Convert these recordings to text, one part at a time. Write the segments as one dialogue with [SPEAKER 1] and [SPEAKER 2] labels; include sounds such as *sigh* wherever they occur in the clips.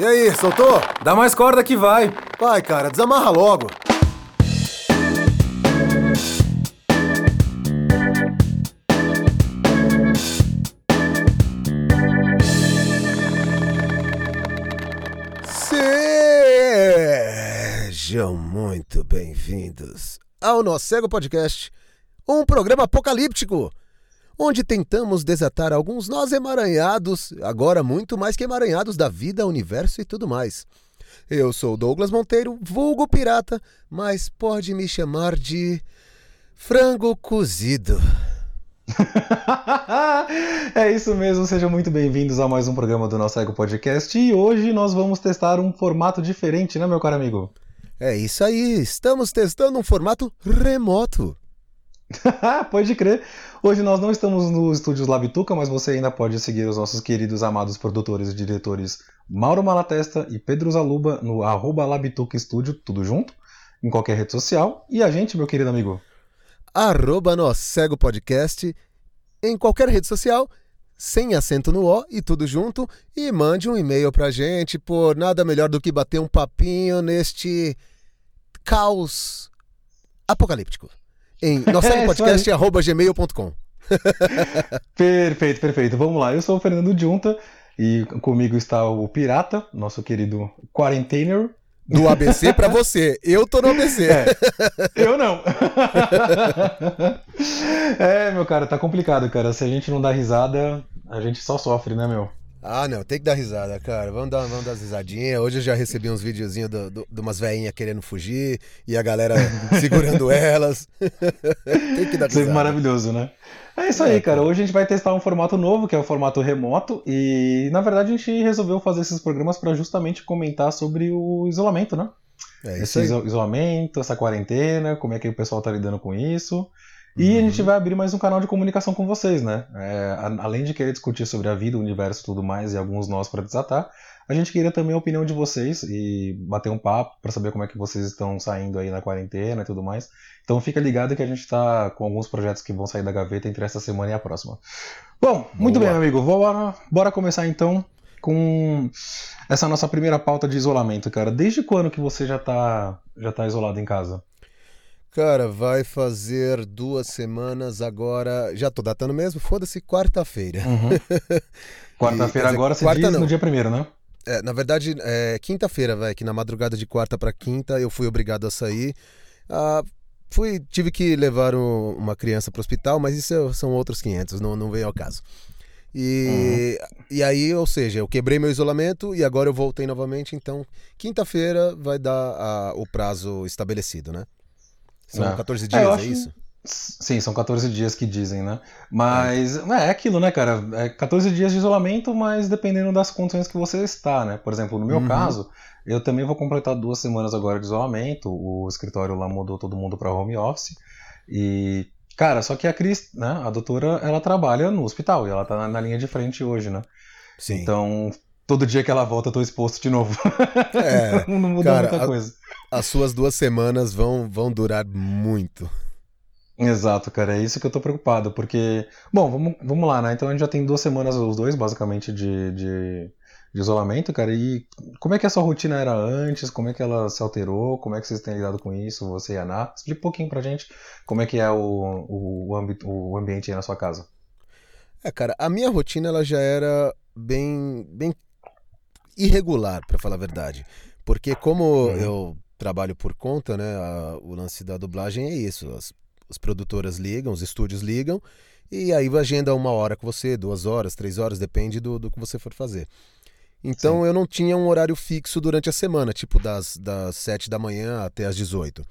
[SPEAKER 1] E aí, soltou?
[SPEAKER 2] Dá mais corda que vai.
[SPEAKER 1] Vai, cara, desamarra logo. Sejam muito bem-vindos ao Nosso Cego Podcast, um programa apocalíptico, onde tentamos desatar alguns nós emaranhados, agora muito mais que emaranhados da vida, universo e tudo mais. Eu sou Douglas Monteiro, vulgo pirata, mas pode me chamar de frango cozido. *laughs*
[SPEAKER 3] é isso mesmo, sejam muito bem-vindos a mais um programa do nosso Ego Podcast e hoje nós vamos testar um formato diferente, né, meu caro amigo?
[SPEAKER 1] É isso aí, estamos testando um formato remoto. *laughs*
[SPEAKER 3] pode crer. Hoje nós não estamos nos estúdios Labituca, mas você ainda pode seguir os nossos queridos amados produtores e diretores Mauro Malatesta e Pedro Zaluba no arroba Labituca Estúdio, tudo junto, em qualquer rede social. E a gente, meu querido amigo?
[SPEAKER 1] Arroba Cego Podcast em qualquer rede social, sem acento no O e tudo junto. E mande um e-mail pra gente, por nada melhor do que bater um papinho neste caos apocalíptico. Em nosseguepodcast.gmail.com *laughs*
[SPEAKER 3] Perfeito, perfeito. Vamos lá. Eu sou o Fernando Junta e comigo está o Pirata, nosso querido quarentener.
[SPEAKER 1] Do ABC para você. Eu tô no ABC.
[SPEAKER 3] É, eu não. *laughs* é, meu cara, tá complicado, cara. Se a gente não dá risada, a gente só sofre, né, meu?
[SPEAKER 1] Ah, não, tem que dar risada, cara. Vamos dar, vamos dar as risadinhas. Hoje eu já recebi uns videozinhos de umas veinhas querendo fugir e a galera *laughs* segurando elas. *laughs* tem
[SPEAKER 3] que dar risada. Sempre maravilhoso, né? É isso aí, é, cara. Hoje a gente vai testar um formato novo, que é o formato remoto. E, na verdade, a gente resolveu fazer esses programas para justamente comentar sobre o isolamento, né? É isso Esse aí. isolamento, essa quarentena, como é que o pessoal tá lidando com isso. E uhum. a gente vai abrir mais um canal de comunicação com vocês, né? É, além de querer discutir sobre a vida, o universo e tudo mais, e alguns nós para desatar, a gente queria também a opinião de vocês e bater um papo para saber como é que vocês estão saindo aí na quarentena e tudo mais. Então fica ligado que a gente está com alguns projetos que vão sair da gaveta entre essa semana e a próxima. Bom, muito Boa. bem, amigo. Bora, bora começar então com essa nossa primeira pauta de isolamento, cara. Desde quando que você já está já tá isolado em casa?
[SPEAKER 1] Cara, vai fazer duas semanas agora. Já tô datando mesmo? Foda-se, quarta-feira.
[SPEAKER 3] Uhum. *laughs* Quarta-feira agora você quarta diz não. no dia primeiro, né?
[SPEAKER 1] É, na verdade, é quinta-feira, velho, que na madrugada de quarta para quinta eu fui obrigado a sair. Ah, fui, tive que levar um, uma criança para o hospital, mas isso é, são outros 500, não, não veio ao caso. E, uhum. e aí, ou seja, eu quebrei meu isolamento e agora eu voltei novamente. Então, quinta-feira vai dar a, o prazo estabelecido, né? São é. 14 dias, é, é isso?
[SPEAKER 3] Sim, são 14 dias que dizem, né? Mas é, é aquilo, né, cara? É 14 dias de isolamento, mas dependendo das condições que você está, né? Por exemplo, no meu uhum. caso, eu também vou completar duas semanas agora de isolamento. O escritório lá mudou todo mundo para home office. E, cara, só que a Cris, né, a doutora, ela trabalha no hospital e ela tá na linha de frente hoje, né? Sim. Então, todo dia que ela volta eu tô exposto de novo.
[SPEAKER 1] É, *laughs* não muda cara, muita coisa. A, as suas duas semanas vão, vão durar muito.
[SPEAKER 3] Exato, cara, é isso que eu tô preocupado, porque, bom, vamos, vamos lá, né? Então a gente já tem duas semanas, os dois, basicamente, de, de, de isolamento, cara, e como é que a sua rotina era antes, como é que ela se alterou, como é que vocês têm lidado com isso, você e a Ana? Explica um pouquinho pra gente como é que é o, o, o, ambi o ambiente aí na sua casa.
[SPEAKER 1] É, cara, a minha rotina, ela já era bem, bem irregular, para falar a verdade. Porque como uhum. eu trabalho por conta, né, a, o lance da dublagem é isso. As, as produtoras ligam, os estúdios ligam, e aí agenda uma hora com você, duas horas, três horas, depende do, do que você for fazer. Então Sim. eu não tinha um horário fixo durante a semana, tipo das, das 7 da manhã até as 18.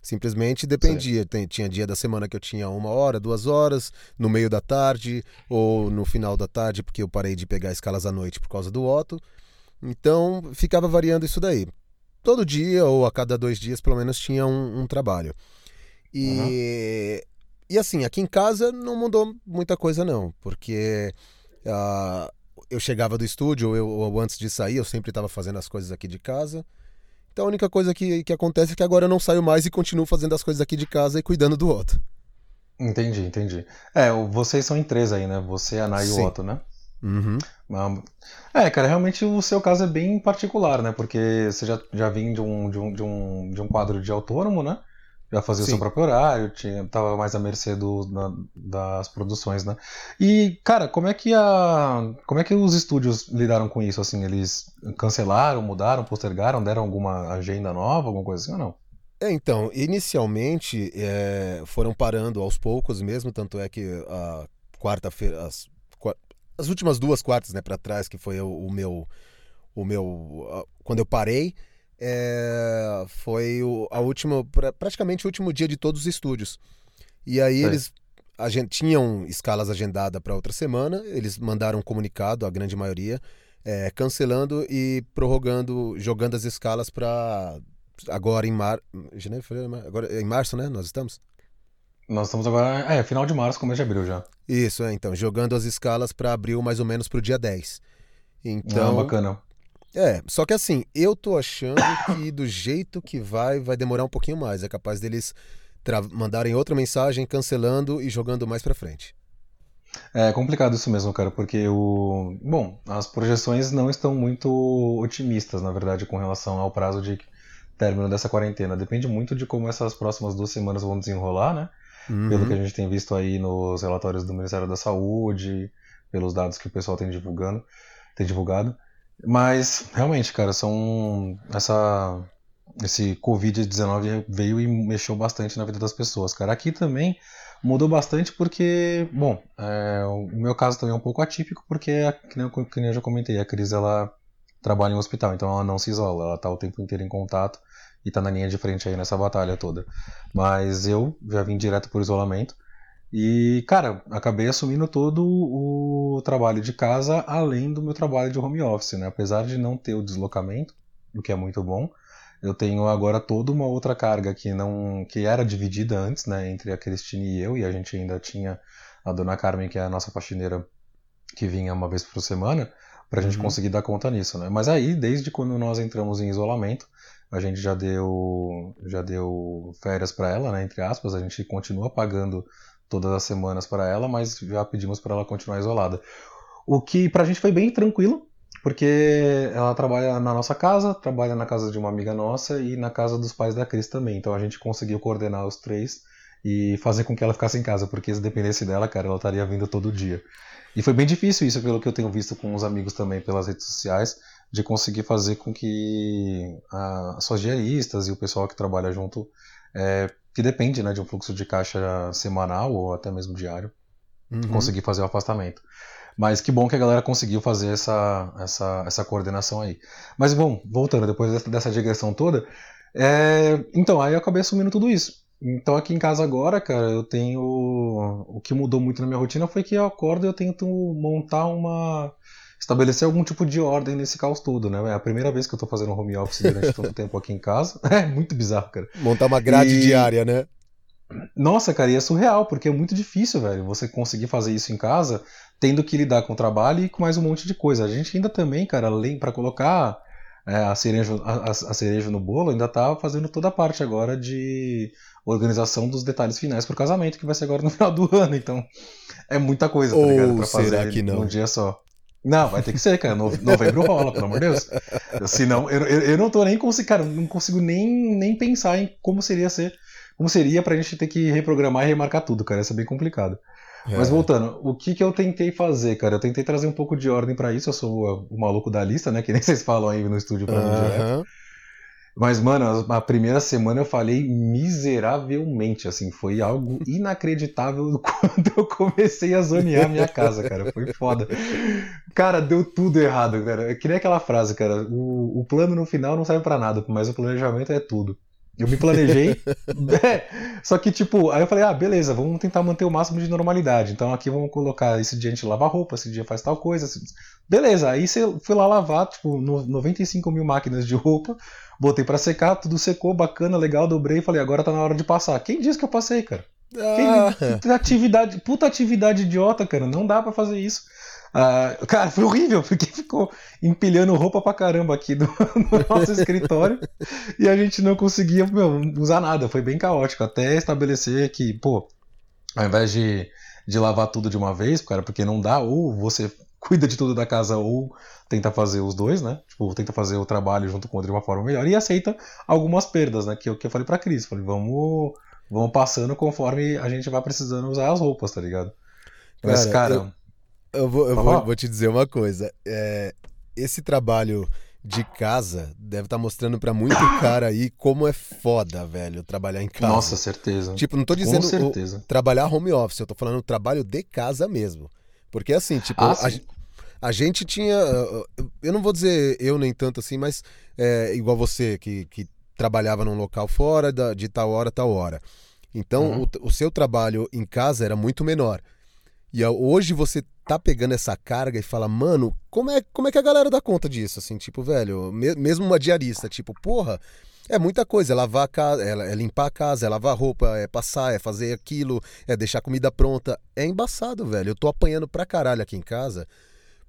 [SPEAKER 1] Simplesmente dependia. Tem, tinha dia da semana que eu tinha uma hora, duas horas, no meio da tarde, ou no final da tarde, porque eu parei de pegar escalas à noite por causa do Otto. Então ficava variando isso daí. Todo dia ou a cada dois dias, pelo menos, tinha um, um trabalho. E, uhum. e assim, aqui em casa não mudou muita coisa, não, porque uh, eu chegava do estúdio, eu, ou antes de sair, eu sempre estava fazendo as coisas aqui de casa. Então a única coisa que, que acontece é que agora eu não saio mais e continuo fazendo as coisas aqui de casa e cuidando do Otto.
[SPEAKER 3] Entendi, entendi. É, vocês são em três aí, né? Você, a Ana e o Otto, né?
[SPEAKER 1] Uhum.
[SPEAKER 3] É, cara, realmente o seu caso é bem particular, né? Porque você já, já vinha de um, de, um, de, um, de um quadro de autônomo, né? Já fazia Sim. o seu próprio horário, tinha, tava mais à mercê do, na, das produções, né? E, cara, como é que a. Como é que os estúdios lidaram com isso? Assim, eles cancelaram, mudaram, postergaram, deram alguma agenda nova, alguma coisa assim ou não?
[SPEAKER 1] É, então, inicialmente é, foram parando aos poucos mesmo, tanto é que a quarta-feira, as, as últimas duas quartas, né, para trás, que foi o, o, meu, o meu, quando eu parei, é, foi o, a última, praticamente o último dia de todos os estúdios. E aí é. eles a gente, tinham escalas agendadas para outra semana, eles mandaram um comunicado, a grande maioria, é, cancelando e prorrogando, jogando as escalas para agora em mar... agora em março, né? Nós estamos.
[SPEAKER 3] Nós estamos agora, é, final de março, começo de abril já.
[SPEAKER 1] Isso, é, então, jogando as escalas para abril mais ou menos pro dia 10. Então,
[SPEAKER 3] ah, bacana.
[SPEAKER 1] É, só que assim, eu tô achando *coughs* que do jeito que vai, vai demorar um pouquinho mais. É capaz deles mandarem outra mensagem cancelando e jogando mais para frente.
[SPEAKER 3] É complicado isso mesmo, cara, porque o. Bom, as projeções não estão muito otimistas, na verdade, com relação ao prazo de término dessa quarentena. Depende muito de como essas próximas duas semanas vão desenrolar, né? Uhum. Pelo que a gente tem visto aí nos relatórios do Ministério da Saúde, pelos dados que o pessoal tem divulgando, tem divulgado. Mas realmente, cara, são essa esse Covid-19 veio e mexeu bastante na vida das pessoas, cara. Aqui também mudou bastante porque, bom, é, o meu caso também é um pouco atípico porque, que nem, eu, que nem eu já comentei, a Cris ela trabalha em um hospital, então ela não se isola, ela está o tempo inteiro em contato e está na linha de frente aí nessa batalha toda. Mas eu já vim direto por isolamento e, cara, acabei assumindo todo o trabalho de casa além do meu trabalho de home office, né? Apesar de não ter o deslocamento, o que é muito bom, eu tenho agora toda uma outra carga que não que era dividida antes, né, entre a Cristina e eu, e a gente ainda tinha a dona Carmen, que é a nossa faxineira que vinha uma vez por semana, para a gente uhum. conseguir dar conta nisso, né? Mas aí, desde quando nós entramos em isolamento, a gente já deu já deu férias para ela, né, entre aspas, a gente continua pagando todas as semanas para ela, mas já pedimos para ela continuar isolada. O que para a gente foi bem tranquilo, porque ela trabalha na nossa casa, trabalha na casa de uma amiga nossa e na casa dos pais da Cris também. Então a gente conseguiu coordenar os três e fazer com que ela ficasse em casa, porque se dependesse dela, cara, ela estaria vindo todo dia. E foi bem difícil isso, pelo que eu tenho visto com os amigos também pelas redes sociais, de conseguir fazer com que as suas diaristas e o pessoal que trabalha junto, é, que depende né, de um fluxo de caixa semanal ou até mesmo diário, uhum. conseguir fazer o afastamento. Mas que bom que a galera conseguiu fazer essa, essa, essa coordenação aí. Mas bom, voltando, depois dessa, dessa digressão toda, é, então, aí eu acabei assumindo tudo isso. Então aqui em casa agora, cara, eu tenho. O que mudou muito na minha rotina foi que eu acordo e eu tento montar uma. Estabelecer algum tipo de ordem nesse caos todo, né? É a primeira vez que eu tô fazendo home office durante tanto *laughs* tempo aqui em casa. É muito bizarro, cara.
[SPEAKER 1] Montar uma grade e... diária, né?
[SPEAKER 3] Nossa, cara, e é surreal, porque é muito difícil, velho, você conseguir fazer isso em casa, tendo que lidar com o trabalho e com mais um monte de coisa. A gente ainda também, cara, além para colocar é, a, cereja, a, a, cereja no bolo, ainda tá fazendo toda a parte agora de organização dos detalhes finais pro casamento, que vai ser agora no *laughs* final do ano. Então, é muita coisa,
[SPEAKER 1] tá ligado? Pra fazer será que não?
[SPEAKER 3] um dia só. Não, vai ter que ser, cara. Novembro rola, pelo amor de Deus. Senão, eu, eu, eu não tô nem conseguindo, cara, não consigo nem, nem pensar em como seria ser como seria pra gente ter que reprogramar e remarcar tudo, cara. Isso é bem complicado. É. Mas voltando, o que, que eu tentei fazer, cara? Eu tentei trazer um pouco de ordem para isso. Eu sou o, maluco da lista, né? Que nem vocês falam aí no estúdio pra mim direto. Mas, mano, a primeira semana eu falei miseravelmente, assim, foi algo *laughs* inacreditável *laughs* quando eu comecei a zonear minha casa, cara, foi foda. Cara, deu tudo errado, cara. É que nem aquela frase, cara, o, o plano no final não serve para nada, mas o planejamento é tudo. Eu me planejei. *laughs* é, só que, tipo, aí eu falei, ah, beleza, vamos tentar manter o máximo de normalidade. Então aqui vamos colocar esse dia a gente lava roupa, esse dia faz tal coisa. Beleza, aí você fui lá lavar, tipo, 95 mil máquinas de roupa, botei para secar, tudo secou, bacana, legal, dobrei e falei, agora tá na hora de passar. Quem disse que eu passei, cara? Ah. Quem, atividade, puta atividade idiota, cara, não dá para fazer isso. Uh, cara, foi horrível, porque *laughs* ficou empilhando roupa pra caramba aqui do, *laughs* no nosso escritório e a gente não conseguia meu, usar nada. Foi bem caótico, até estabelecer que, pô, ao invés de, de lavar tudo de uma vez, cara, porque não dá, ou você *laughs* cuida de tudo da casa ou tenta fazer os dois, né? Tipo, tenta fazer o trabalho junto com o outro de uma forma melhor e aceita algumas perdas, né? Que é o que eu falei pra Cris. Falei, vamos, vamos passando conforme a gente vai precisando usar as roupas, tá ligado? Mas, cara.
[SPEAKER 1] cara eu, eu, vou, eu vou, vou, te dizer uma coisa. É, esse trabalho de casa deve estar tá mostrando para muito cara aí como é foda, velho, trabalhar em casa.
[SPEAKER 3] Nossa, certeza.
[SPEAKER 1] Tipo, não tô dizendo o, trabalhar home office, eu tô falando trabalho de casa mesmo. Porque assim, tipo, ah, a, a, gente tinha. Eu não vou dizer eu nem tanto assim, mas é, igual você, que, que trabalhava num local fora da, de tal hora, tal hora. Então, uhum. o, o seu trabalho em casa era muito menor. E hoje você tá pegando essa carga e fala, mano, como é, como é que a galera dá conta disso? Assim, tipo, velho, me, mesmo uma diarista, tipo, porra, é muita coisa, é lavar a casa, é, é limpar a casa, é lavar roupa, é passar, é fazer aquilo, é deixar comida pronta. É embaçado, velho. Eu tô apanhando pra caralho aqui em casa,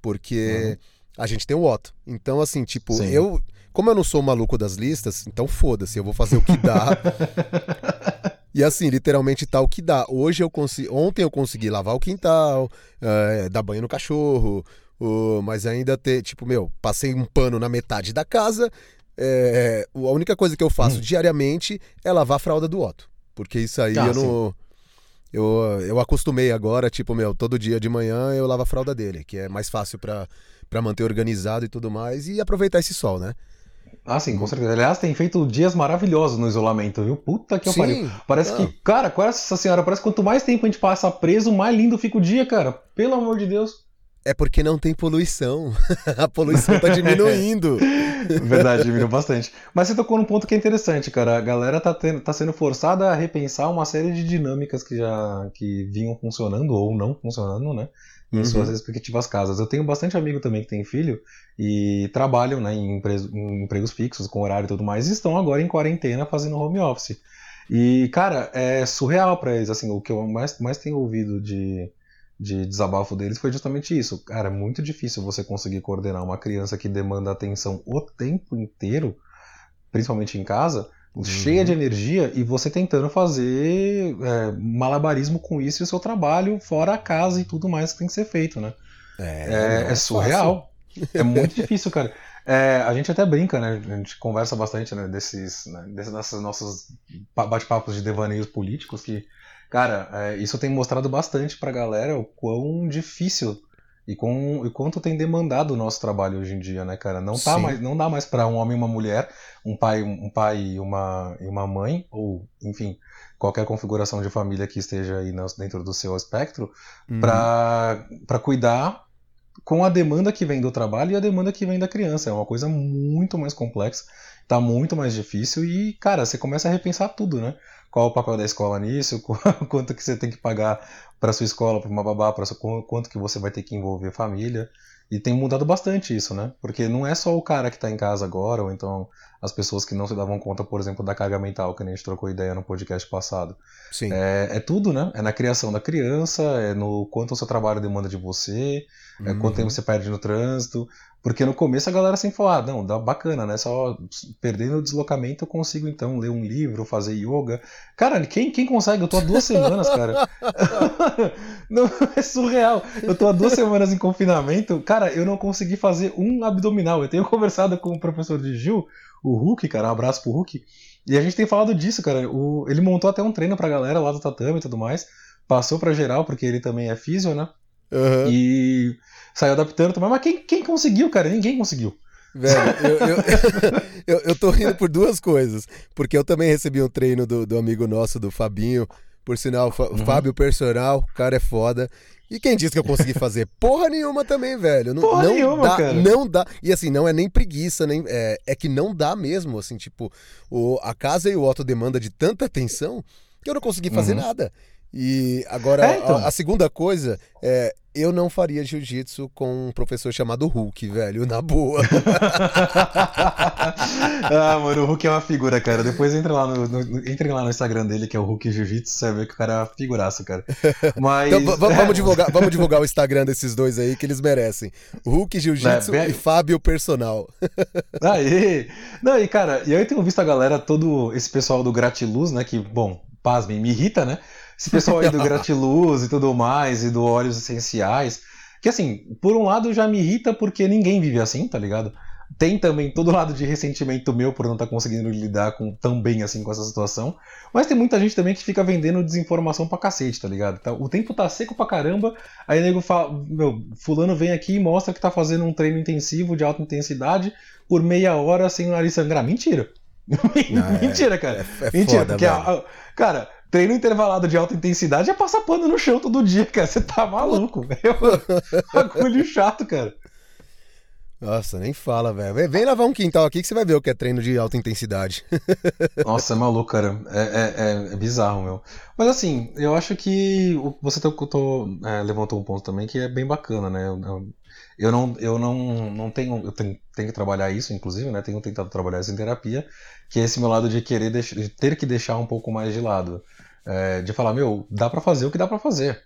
[SPEAKER 1] porque uhum. a gente tem o Otto. Então, assim, tipo, Sim. eu. Como eu não sou o maluco das listas, então foda-se, eu vou fazer o que dá. *laughs* E assim, literalmente tá o que dá. Hoje eu consegui. Ontem eu consegui lavar o quintal, é, dar banho no cachorro, mas ainda ter, tipo, meu, passei um pano na metade da casa. É, a única coisa que eu faço hum. diariamente é lavar a fralda do Otto. Porque isso aí ah, eu não. Eu, eu acostumei agora, tipo, meu, todo dia de manhã eu lavo a fralda dele, que é mais fácil para manter organizado e tudo mais, e aproveitar esse sol, né?
[SPEAKER 3] Ah, sim, com certeza. Aliás, tem feito dias maravilhosos no isolamento, viu? Puta que pariu. Parece ah. que, cara, com essa senhora, parece que quanto mais tempo a gente passa preso, mais lindo fica o dia, cara. Pelo amor de Deus.
[SPEAKER 1] É porque não tem poluição. *laughs* a poluição tá diminuindo. *laughs*
[SPEAKER 3] Verdade, diminuiu bastante. Mas você tocou num ponto que é interessante, cara. A galera tá, tendo, tá sendo forçada a repensar uma série de dinâmicas que já que vinham funcionando ou não funcionando, né? em uhum. suas respectivas casas. Eu tenho bastante amigo também que tem filho e trabalham né, em, em empregos fixos, com horário e tudo mais, e estão agora em quarentena fazendo home office. E, cara, é surreal para eles. Assim, o que eu mais, mais tenho ouvido de, de desabafo deles foi justamente isso. Cara, é muito difícil você conseguir coordenar uma criança que demanda atenção o tempo inteiro, principalmente em casa, uhum. cheia de energia, e você tentando fazer é, malabarismo com isso e o seu trabalho, fora a casa e tudo mais que tem que ser feito, né? É, é, é surreal. É muito difícil, cara. É, a gente até brinca, né? A gente conversa bastante né, desses, né, desses nossos bate-papos de devaneios políticos que, cara, é, isso tem mostrado bastante pra galera o quão difícil e, com, e quanto tem demandado o nosso trabalho hoje em dia, né, cara? Não, tá mais, não dá mais para um homem e uma mulher, um pai, um pai e uma, e uma mãe, ou, enfim, qualquer configuração de família que esteja aí dentro do seu espectro, uhum. para cuidar com a demanda que vem do trabalho e a demanda que vem da criança. É uma coisa muito mais complexa, tá muito mais difícil e, cara, você começa a repensar tudo, né? Qual o papel da escola nisso, *laughs* quanto que você tem que pagar para sua escola, para uma babá, para quanto que você vai ter que envolver família. E tem mudado bastante isso, né? Porque não é só o cara que está em casa agora, ou então as pessoas que não se davam conta, por exemplo, da carga mental, que a gente trocou ideia no podcast passado.
[SPEAKER 1] Sim.
[SPEAKER 3] É, é tudo, né? É na criação da criança, é no quanto o seu trabalho demanda de você, é uhum. quanto tempo você perde no trânsito. Porque no começo a galera sempre falou, ah, não, dá bacana, né? Só perdendo o deslocamento eu consigo então ler um livro, fazer yoga. Cara, quem, quem consegue? Eu tô há duas semanas, cara. *laughs* não, é surreal. Eu tô há duas semanas em confinamento. Cara, eu não consegui fazer um abdominal. Eu tenho *laughs* conversado com o professor de Gil, o Hulk, cara, um abraço pro Hulk. E a gente tem falado disso, cara. O, ele montou até um treino pra galera lá do tatame e tudo mais. Passou pra geral, porque ele também é físio, né? Uhum. E saiu adaptando também. Mas quem, quem conseguiu, cara? Ninguém conseguiu.
[SPEAKER 1] Velho, eu, eu, *laughs* eu, eu, tô rindo por duas coisas. Porque eu também recebi um treino do, do amigo nosso, do Fabinho. Por sinal, uhum. Fábio Personal, o cara é foda. E quem disse que eu consegui fazer? *laughs* Porra nenhuma também, velho. Não,
[SPEAKER 3] Porra
[SPEAKER 1] não
[SPEAKER 3] nenhuma,
[SPEAKER 1] dá,
[SPEAKER 3] cara.
[SPEAKER 1] Não dá. E assim, não é nem preguiça, nem é, é que não dá mesmo. Assim, tipo, o, a casa e o Otto demanda de tanta atenção que eu não consegui fazer uhum. nada. E agora, é, então. a, a, segunda coisa é. Eu não faria jiu-jitsu com um professor chamado Hulk, velho, na boa. *laughs*
[SPEAKER 3] ah, mano, o Hulk é uma figura, cara. Depois entra lá no, no, entre lá no Instagram dele, que é o Hulk Jiu-Jitsu, você vai ver que o cara é uma figuraça, cara. *laughs* Mas...
[SPEAKER 1] então, vamos, *laughs* divulgar, vamos divulgar o Instagram desses dois aí, que eles merecem. Hulk Jiu-Jitsu é, bem... e Fábio Personal.
[SPEAKER 3] aí! Não, e cara, e aí eu tenho visto a galera, todo esse pessoal do Gratiluz, né, que, bom, pasmem, me irrita, né? Esse pessoal aí do *laughs* Gratiluz e tudo mais, e do óleos essenciais, Que assim, por um lado já me irrita porque ninguém vive assim, tá ligado? Tem também todo lado de ressentimento meu por não estar tá conseguindo lidar com, tão bem assim com essa situação. Mas tem muita gente também que fica vendendo desinformação pra cacete, tá ligado? Tá, o tempo tá seco pra caramba, aí o nego fala, meu, fulano vem aqui e mostra que tá fazendo um treino intensivo de alta intensidade por meia hora sem o nariz sangrar. Mentira! *laughs* Não, Mentira, cara. É, é Mentira, foda, porque, a, a, cara, treino intervalado de alta intensidade é passar pano no chão todo dia, cara. Você tá maluco, velho. *laughs* Bagulho chato, cara.
[SPEAKER 1] Nossa, nem fala, velho. Vem lavar um quintal aqui que você vai ver o que é treino de alta intensidade. *laughs*
[SPEAKER 3] Nossa, é maluco, cara. É, é, é, é bizarro, meu. Mas assim, eu acho que você tô, tô, é, levantou um ponto também que é bem bacana, né? Eu, eu não, eu não, não tenho. Eu tenho, tenho, que trabalhar isso, inclusive, né? Tenho tentado trabalhar isso em terapia, que é esse meu lado de querer de ter que deixar um pouco mais de lado. É, de falar, meu, dá para fazer o que dá para fazer.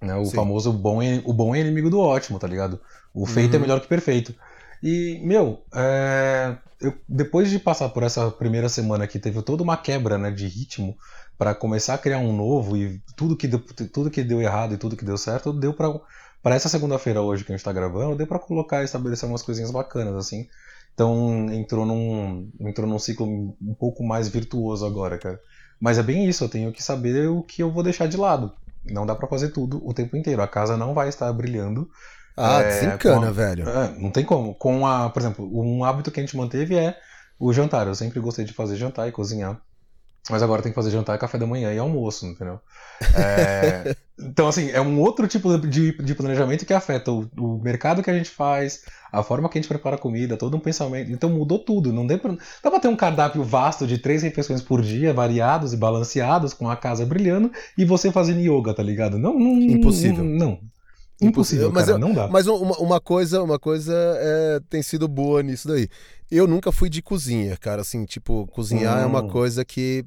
[SPEAKER 3] Né? O Sim. famoso bom é, o bom é inimigo do ótimo, tá ligado? O feito é uhum. é melhor que perfeito. E, meu, é, eu, depois de passar por essa primeira semana que teve toda uma quebra né, de ritmo para começar a criar um novo e tudo que, deu, tudo que deu errado e tudo que deu certo, deu para para essa segunda-feira hoje que a gente está gravando, deu para colocar e estabelecer umas coisinhas bacanas assim. Então entrou num entrou num ciclo um pouco mais virtuoso agora, cara. Mas é bem isso, eu tenho que saber o que eu vou deixar de lado. Não dá para fazer tudo o tempo inteiro. A casa não vai estar brilhando
[SPEAKER 1] ah, é, desencana, velho.
[SPEAKER 3] É, não tem como. Com a, por exemplo, um hábito que a gente manteve é o jantar. Eu sempre gostei de fazer jantar e cozinhar. Mas agora tem que fazer jantar, café da manhã e almoço, entendeu? É... *laughs* então, assim, é um outro tipo de, de planejamento que afeta o, o, mercado que a gente faz, a forma que a gente prepara a comida, todo um pensamento. Então mudou tudo. Não dá pra, dá pra ter um cardápio vasto de três refeições por dia, variados e balanceados, com a casa brilhando, e você fazendo yoga, tá ligado? Não, não
[SPEAKER 1] Impossível.
[SPEAKER 3] Não, não. Impossível, mas cara, eu, não dá.
[SPEAKER 1] Mas uma, uma coisa, uma coisa é, tem sido boa nisso daí. Eu nunca fui de cozinha, cara, assim, tipo, cozinhar hum. é uma hum. coisa que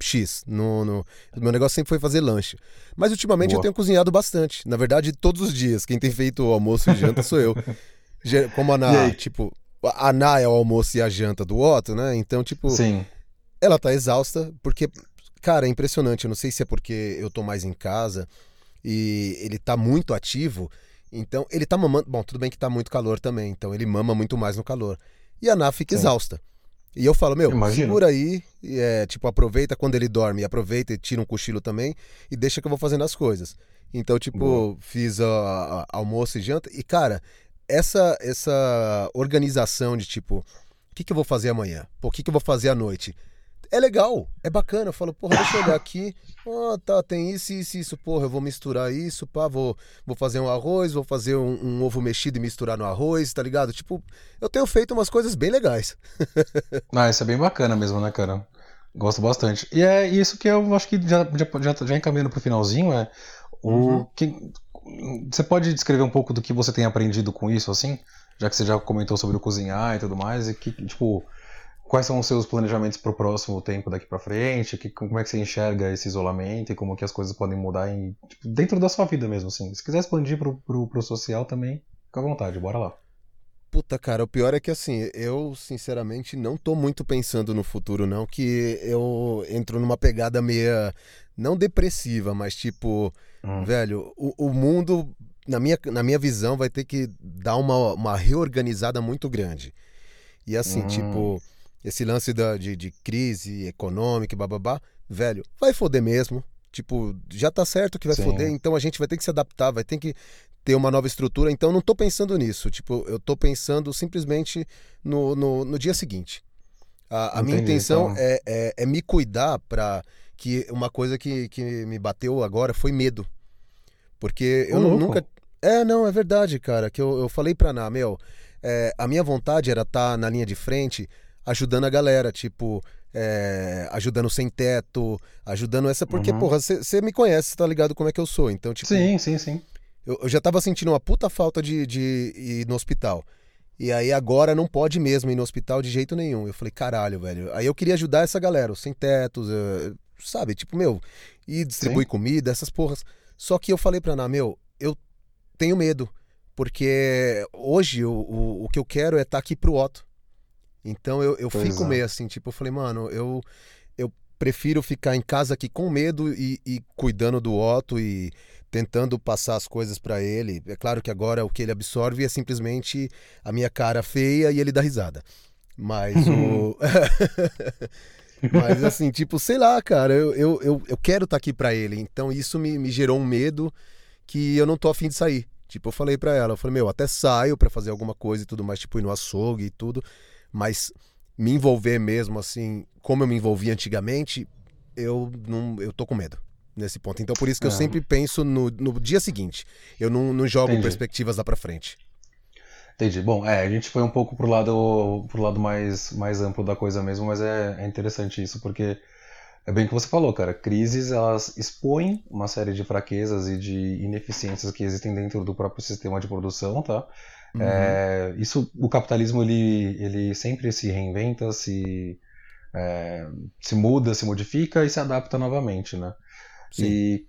[SPEAKER 1] X. No, no, meu negócio sempre foi fazer lanche. Mas ultimamente boa. eu tenho cozinhado bastante. Na verdade, todos os dias. Quem tem feito o almoço e janta sou eu. *laughs* Como a Ana, tipo, a Ana é o almoço e a janta do Otto, né? Então, tipo,
[SPEAKER 3] Sim.
[SPEAKER 1] ela tá exausta, porque, cara, é impressionante. Eu não sei se é porque eu tô mais em casa e ele tá muito ativo. Então, ele tá mamando. Bom, tudo bem que tá muito calor também, então ele mama muito mais no calor. E a Ná fica Sim. exausta. E eu falo, meu, Imagina. segura aí, e é, tipo, aproveita quando ele dorme, aproveita e tira um cochilo também, e deixa que eu vou fazendo as coisas. Então, tipo, Boa. fiz a, a, almoço e janta, e cara, essa, essa organização de tipo, o que, que eu vou fazer amanhã? Pô, o que, que eu vou fazer à noite? É legal, é bacana. Eu falo, porra, deixa eu olhar aqui. *laughs* Ah, tá, tem isso, isso, isso. Porra, eu vou misturar isso, pá, vou, vou fazer um arroz, vou fazer um, um ovo mexido e misturar no arroz, tá ligado? Tipo, eu tenho feito umas coisas bem legais. *laughs*
[SPEAKER 3] ah, isso é bem bacana mesmo, né, cara? Gosto bastante. E é isso que eu acho que já, já, já, já encaminhando pro finalzinho, é o uhum. que. Você pode descrever um pouco do que você tem aprendido com isso, assim? Já que você já comentou sobre o cozinhar e tudo mais, e que, tipo, quais são os seus planejamentos para o próximo tempo daqui para frente? Que, como é que você enxerga esse isolamento e como que as coisas podem mudar em, tipo, dentro da sua vida mesmo, assim? Se quiser expandir pro, pro social também, fica à vontade, bora lá.
[SPEAKER 1] Puta, cara, o pior é que assim, eu sinceramente não tô muito pensando no futuro, não, que eu entro numa pegada meia, não depressiva, mas tipo, hum. velho, o, o, mundo, na minha, na minha visão, vai ter que dar uma, uma reorganizada muito grande. E assim, hum. tipo, esse lance da, de, de crise econômica, bababá, velho, vai foder mesmo. Tipo, já tá certo que vai Sim. foder, então a gente vai ter que se adaptar, vai ter que ter uma nova estrutura. Então não tô pensando nisso. Tipo, eu tô pensando simplesmente no, no, no dia seguinte. A, a minha intenção então... é, é, é, me cuidar para que uma coisa que, que me bateu agora foi medo. Porque eu nunca. É, não, é verdade, cara. Que eu, eu falei pra Ná, meu, é, a minha vontade era estar tá na linha de frente ajudando a galera, tipo, é, ajudando sem teto, ajudando essa. Porque, uhum. porra, você me conhece, tá ligado como é que eu sou. Então, tipo.
[SPEAKER 3] Sim, sim, sim.
[SPEAKER 1] Eu, eu já tava sentindo uma puta falta de, de ir no hospital. E aí agora não pode mesmo ir no hospital de jeito nenhum. Eu falei, caralho, velho. Aí eu queria ajudar essa galera, os sem tetos, uh, sabe? Tipo, meu, ir distribuir Sim. comida, essas porras. Só que eu falei pra Ana, meu, eu tenho medo. Porque hoje o, o, o que eu quero é estar tá aqui pro Otto. Então eu, eu fico é. meio assim, tipo, eu falei, mano, eu, eu prefiro ficar em casa aqui com medo e, e cuidando do Otto e tentando passar as coisas para ele. É claro que agora o que ele absorve é simplesmente a minha cara feia e ele dá risada. Mas o. *laughs* Mas assim, tipo, sei lá, cara, eu, eu, eu, eu quero estar tá aqui para ele. Então isso me, me gerou um medo que eu não tô afim de sair. Tipo, eu falei para ela, eu falei, meu, até saio para fazer alguma coisa e tudo mais, tipo, ir no açougue e tudo, mas me envolver mesmo, assim, como eu me envolvia antigamente, eu não, eu tô com medo nesse ponto. Então por isso que é. eu sempre penso no, no dia seguinte. Eu não, não jogo Entendi. perspectivas lá para frente.
[SPEAKER 3] Entendi. Bom, é, a gente foi um pouco pro lado, pro lado mais, mais amplo da coisa mesmo, mas é, é interessante isso, porque é bem o que você falou, cara. Crises, elas expõem uma série de fraquezas e de ineficiências que existem dentro do próprio sistema de produção, tá? Uhum. É, isso, o capitalismo, ele, ele sempre se reinventa, se, é, se muda, se modifica e se adapta novamente, né? Sim. E,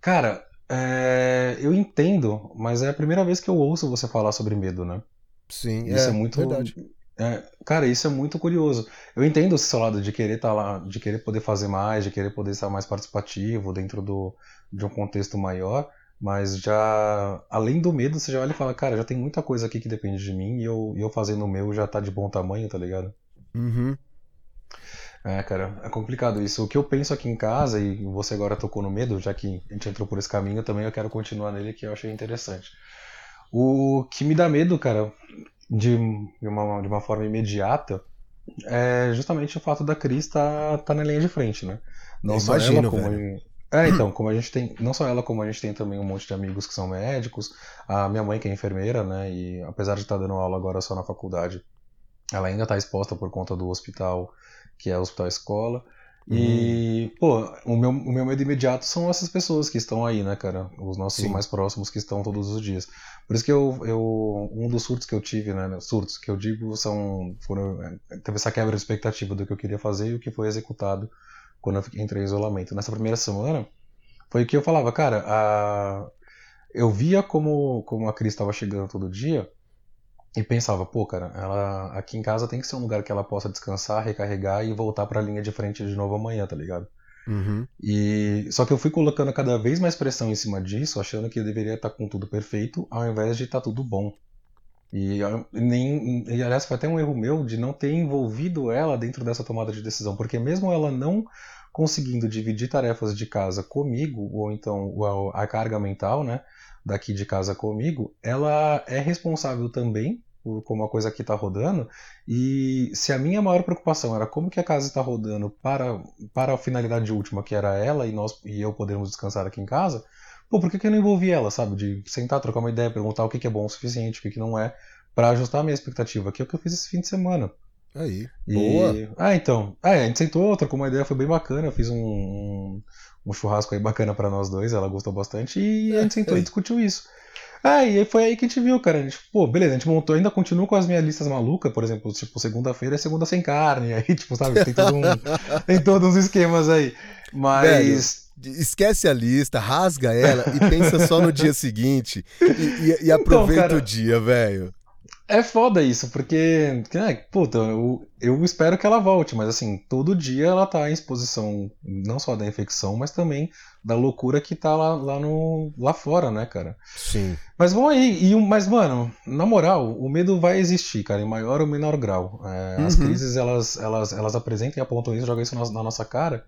[SPEAKER 3] cara, é, eu entendo, mas é a primeira vez que eu ouço você falar sobre medo, né?
[SPEAKER 1] Sim, isso é, é muito verdade.
[SPEAKER 3] É, cara, isso é muito curioso. Eu entendo o seu lado de querer estar tá lá, de querer poder fazer mais, de querer poder estar mais participativo dentro do, de um contexto maior, mas já além do medo, você já olha e fala, cara, já tem muita coisa aqui que depende de mim e eu, eu fazendo o meu já tá de bom tamanho, tá ligado?
[SPEAKER 1] Uhum.
[SPEAKER 3] É, cara, é complicado isso. O que eu penso aqui em casa, e você agora tocou no medo, já que a gente entrou por esse caminho, também eu quero continuar nele, que eu achei interessante. O que me dá medo, cara, de, uma, de uma forma imediata, é justamente o fato da Cris estar tá, tá na linha de frente, né?
[SPEAKER 1] Não só imagino, ela, como
[SPEAKER 3] velho. É, então, como a gente tem, não só ela, como a gente tem também um monte de amigos que são médicos, a minha mãe que é enfermeira, né, e apesar de estar tá dando aula agora só na faculdade, ela ainda está exposta por conta do hospital que é o Hospital Escola. E, hum. pô, o meu, o meu medo imediato são essas pessoas que estão aí, né, cara? Os nossos Sim. mais próximos que estão todos os dias. Por isso que eu, eu um dos surtos que eu tive, né, surtos que eu digo são, foram, teve essa quebra de expectativa do que eu queria fazer e o que foi executado quando eu entrei em isolamento. Nessa primeira semana, foi o que eu falava, cara, a, eu via como, como a Cris estava chegando todo dia, e pensava, pô, cara, ela aqui em casa tem que ser um lugar que ela possa descansar, recarregar e voltar para a linha de frente de novo amanhã, tá ligado?
[SPEAKER 1] Uhum.
[SPEAKER 3] E só que eu fui colocando cada vez mais pressão em cima disso, achando que deveria estar tá com tudo perfeito, ao invés de estar tá tudo bom. E, nem, e aliás, foi até um erro meu de não ter envolvido ela dentro dessa tomada de decisão, porque mesmo ela não conseguindo dividir tarefas de casa comigo, ou então a carga mental, né, daqui de casa comigo, ela é responsável também como a coisa aqui está rodando. E se a minha maior preocupação era como que a casa está rodando para, para a finalidade última, que era ela e nós e eu podermos descansar aqui em casa, pô, por que, que eu não envolvi ela, sabe? De sentar, trocar uma ideia, perguntar o que, que é bom o suficiente, o que, que não é, para ajustar a minha expectativa, que é o que eu fiz esse fim de semana.
[SPEAKER 1] Aí,
[SPEAKER 3] e... boa. Ah, então. Ah, a gente sentou, trocou uma ideia, foi bem bacana. Eu fiz um, um, um churrasco aí bacana para nós dois, ela gostou bastante, e a gente sentou e *laughs* discutiu isso. Ah, e foi aí que a gente viu, cara. A gente, pô, beleza, a gente montou, ainda continua com as minhas listas malucas, por exemplo, tipo, segunda-feira é segunda sem carne, *laughs* aí, tipo, sabe, tem, todo um, *laughs* tem todos os esquemas aí. Mas.
[SPEAKER 1] Velho, esquece a lista, rasga ela e pensa só no dia seguinte. E, e, e aproveita então, cara, o dia, velho.
[SPEAKER 3] É foda isso, porque, é, puta, eu, eu espero que ela volte, mas assim, todo dia ela tá em exposição não só da infecção, mas também da loucura que tá lá, lá, no, lá fora, né, cara?
[SPEAKER 1] Sim.
[SPEAKER 3] Mas vamos aí, e, mas mano, na moral, o medo vai existir, cara, em maior ou menor grau. É, uhum. As crises, elas, elas, elas apresentam e apontam isso, jogam isso na, na, nossa cara,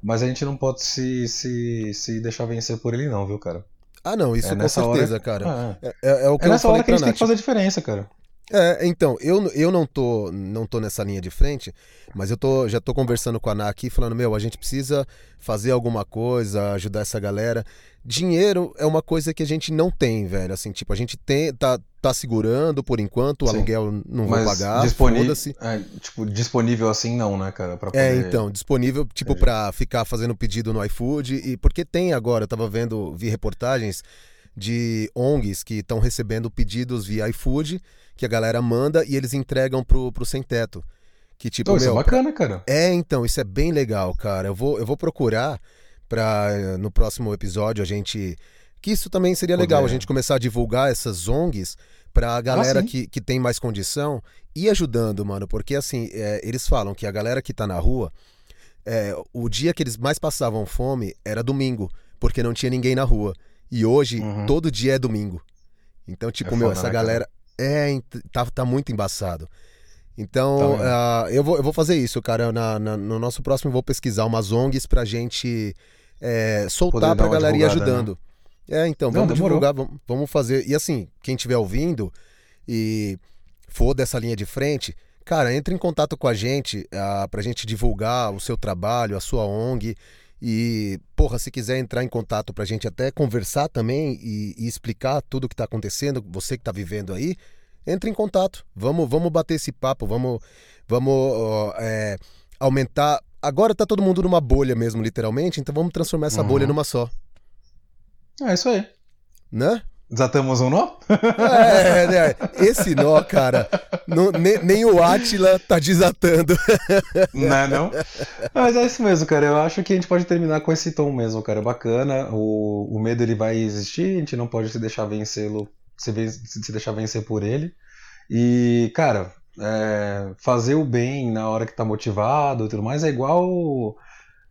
[SPEAKER 3] mas a gente não pode se, se, se deixar vencer por ele não, viu, cara?
[SPEAKER 1] Ah, não, isso é com certeza, hora... cara.
[SPEAKER 3] Ah, é. É, é, o que é nessa hora que a gente tem que fazer a diferença, cara.
[SPEAKER 1] É, então, eu, eu não tô não tô nessa linha de frente, mas eu tô, já tô conversando com a Ana aqui, falando, meu, a gente precisa fazer alguma coisa, ajudar essa galera. Dinheiro é uma coisa que a gente não tem, velho. Assim, tipo, a gente tem, tá, tá segurando por enquanto, o Sim. aluguel não vai pagar,
[SPEAKER 3] disponível, é, tipo, disponível assim não, né, cara?
[SPEAKER 1] Pra é, poder... É, então, disponível, tipo, Entendi. pra ficar fazendo pedido no iFood, e porque tem agora, eu tava vendo, vi reportagens de ONGs que estão recebendo pedidos via iFood, que a galera manda e eles entregam pro, pro sem teto. Que tipo,
[SPEAKER 3] oh, isso é
[SPEAKER 1] meu,
[SPEAKER 3] é bacana, cara.
[SPEAKER 1] É, então, isso é bem legal, cara. Eu vou, eu vou procurar para no próximo episódio a gente que isso também seria Poder. legal a gente começar a divulgar essas ONGs para a galera ah, que, que tem mais condição e ajudando, mano, porque assim, é, eles falam que a galera que tá na rua, é, o dia que eles mais passavam fome era domingo, porque não tinha ninguém na rua. E hoje, uhum. todo dia é domingo. Então, tipo, é meu, foda, essa né, galera. É, tá, tá muito embaçado. Então, tá uh, eu, vou, eu vou fazer isso, cara. Na, na, no nosso próximo, eu vou pesquisar umas ONGs pra gente é, soltar pra galera ir ajudando. Né? É, então, vamos divulgar, vamos, vamos fazer. E assim, quem estiver ouvindo e for dessa linha de frente, cara, entre em contato com a gente uh, pra gente divulgar o seu trabalho, a sua ONG. E, porra, se quiser entrar em contato pra gente até conversar também e, e explicar tudo o que tá acontecendo, você que tá vivendo aí, entre em contato. Vamos, vamos bater esse papo, vamos, vamos é, aumentar. Agora tá todo mundo numa bolha mesmo, literalmente, então vamos transformar essa uhum. bolha numa só.
[SPEAKER 3] É isso aí.
[SPEAKER 1] Né?
[SPEAKER 3] Desatamos um nó?
[SPEAKER 1] É, né? Esse nó, cara, não, nem, nem, o Atila tá desatando.
[SPEAKER 3] Não é não? Mas é isso mesmo, cara. Eu acho que a gente pode terminar com esse tom mesmo, cara. Bacana. O, o medo ele vai existir, a gente não pode se deixar vencê-lo, se, se deixar vencer por ele. E, cara, é, fazer o bem na hora que tá motivado e tudo mais é igual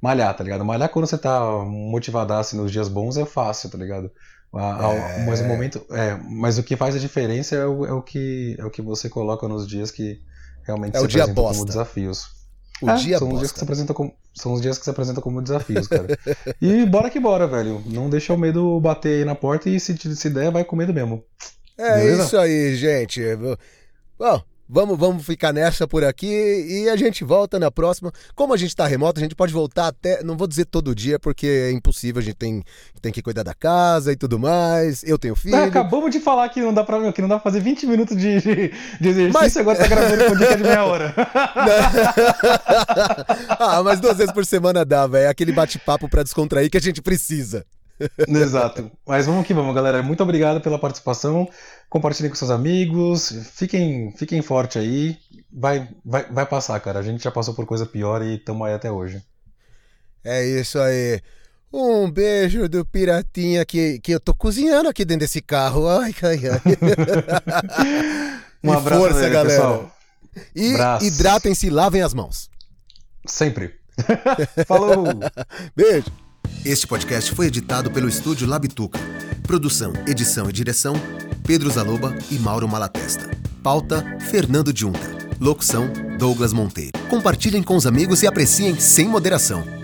[SPEAKER 3] malhar, tá ligado? Malhar quando você tá motivadaço nos dias bons é fácil, tá ligado? É... Mas o momento, é, mas o que faz a diferença é o, é o, que é o que você coloca nos dias que realmente
[SPEAKER 1] é
[SPEAKER 3] se
[SPEAKER 1] apresentam
[SPEAKER 3] bosta. como desafios.
[SPEAKER 1] O é, dia
[SPEAKER 3] são os dias que se apresentam como são os dias que se apresentam como desafios, cara. e *laughs* bora que bora, velho. Não deixa o medo bater aí na porta e se, se der, vai com medo mesmo.
[SPEAKER 1] É Beleza? isso aí, gente. Bom, Vamos, vamos ficar nessa por aqui e a gente volta na próxima. Como a gente está remoto, a gente pode voltar até, não vou dizer todo dia, porque é impossível, a gente tem, tem que cuidar da casa e tudo mais. Eu tenho filho.
[SPEAKER 3] acabamos de falar que não dá para que não dá pra fazer 20 minutos de, de, de exercício, mas... agora tá gravando com dica de meia hora. *laughs*
[SPEAKER 1] ah, mas duas vezes por semana dá, velho. É aquele bate-papo para descontrair que a gente precisa. *laughs*
[SPEAKER 3] Exato. Mas vamos que vamos, galera. Muito obrigado pela participação. Compartilhem com seus amigos. Fiquem, fiquem forte aí. Vai, vai, vai passar, cara. A gente já passou por coisa pior e estamos aí até hoje.
[SPEAKER 1] É isso aí. Um beijo do Piratinha que, que eu tô cozinhando aqui dentro desse carro. Ai, ai, ai. *laughs* *laughs*
[SPEAKER 3] um abraço, força, galera. Pessoal.
[SPEAKER 1] E hidratem-se, lavem as mãos.
[SPEAKER 3] Sempre. Falou.
[SPEAKER 1] Beijo. Este podcast foi editado pelo estúdio Labituca. Produção, edição e direção: Pedro Zaloba e Mauro Malatesta. Pauta: Fernando Junta. Locução: Douglas Monteiro. Compartilhem com os amigos e apreciem sem moderação.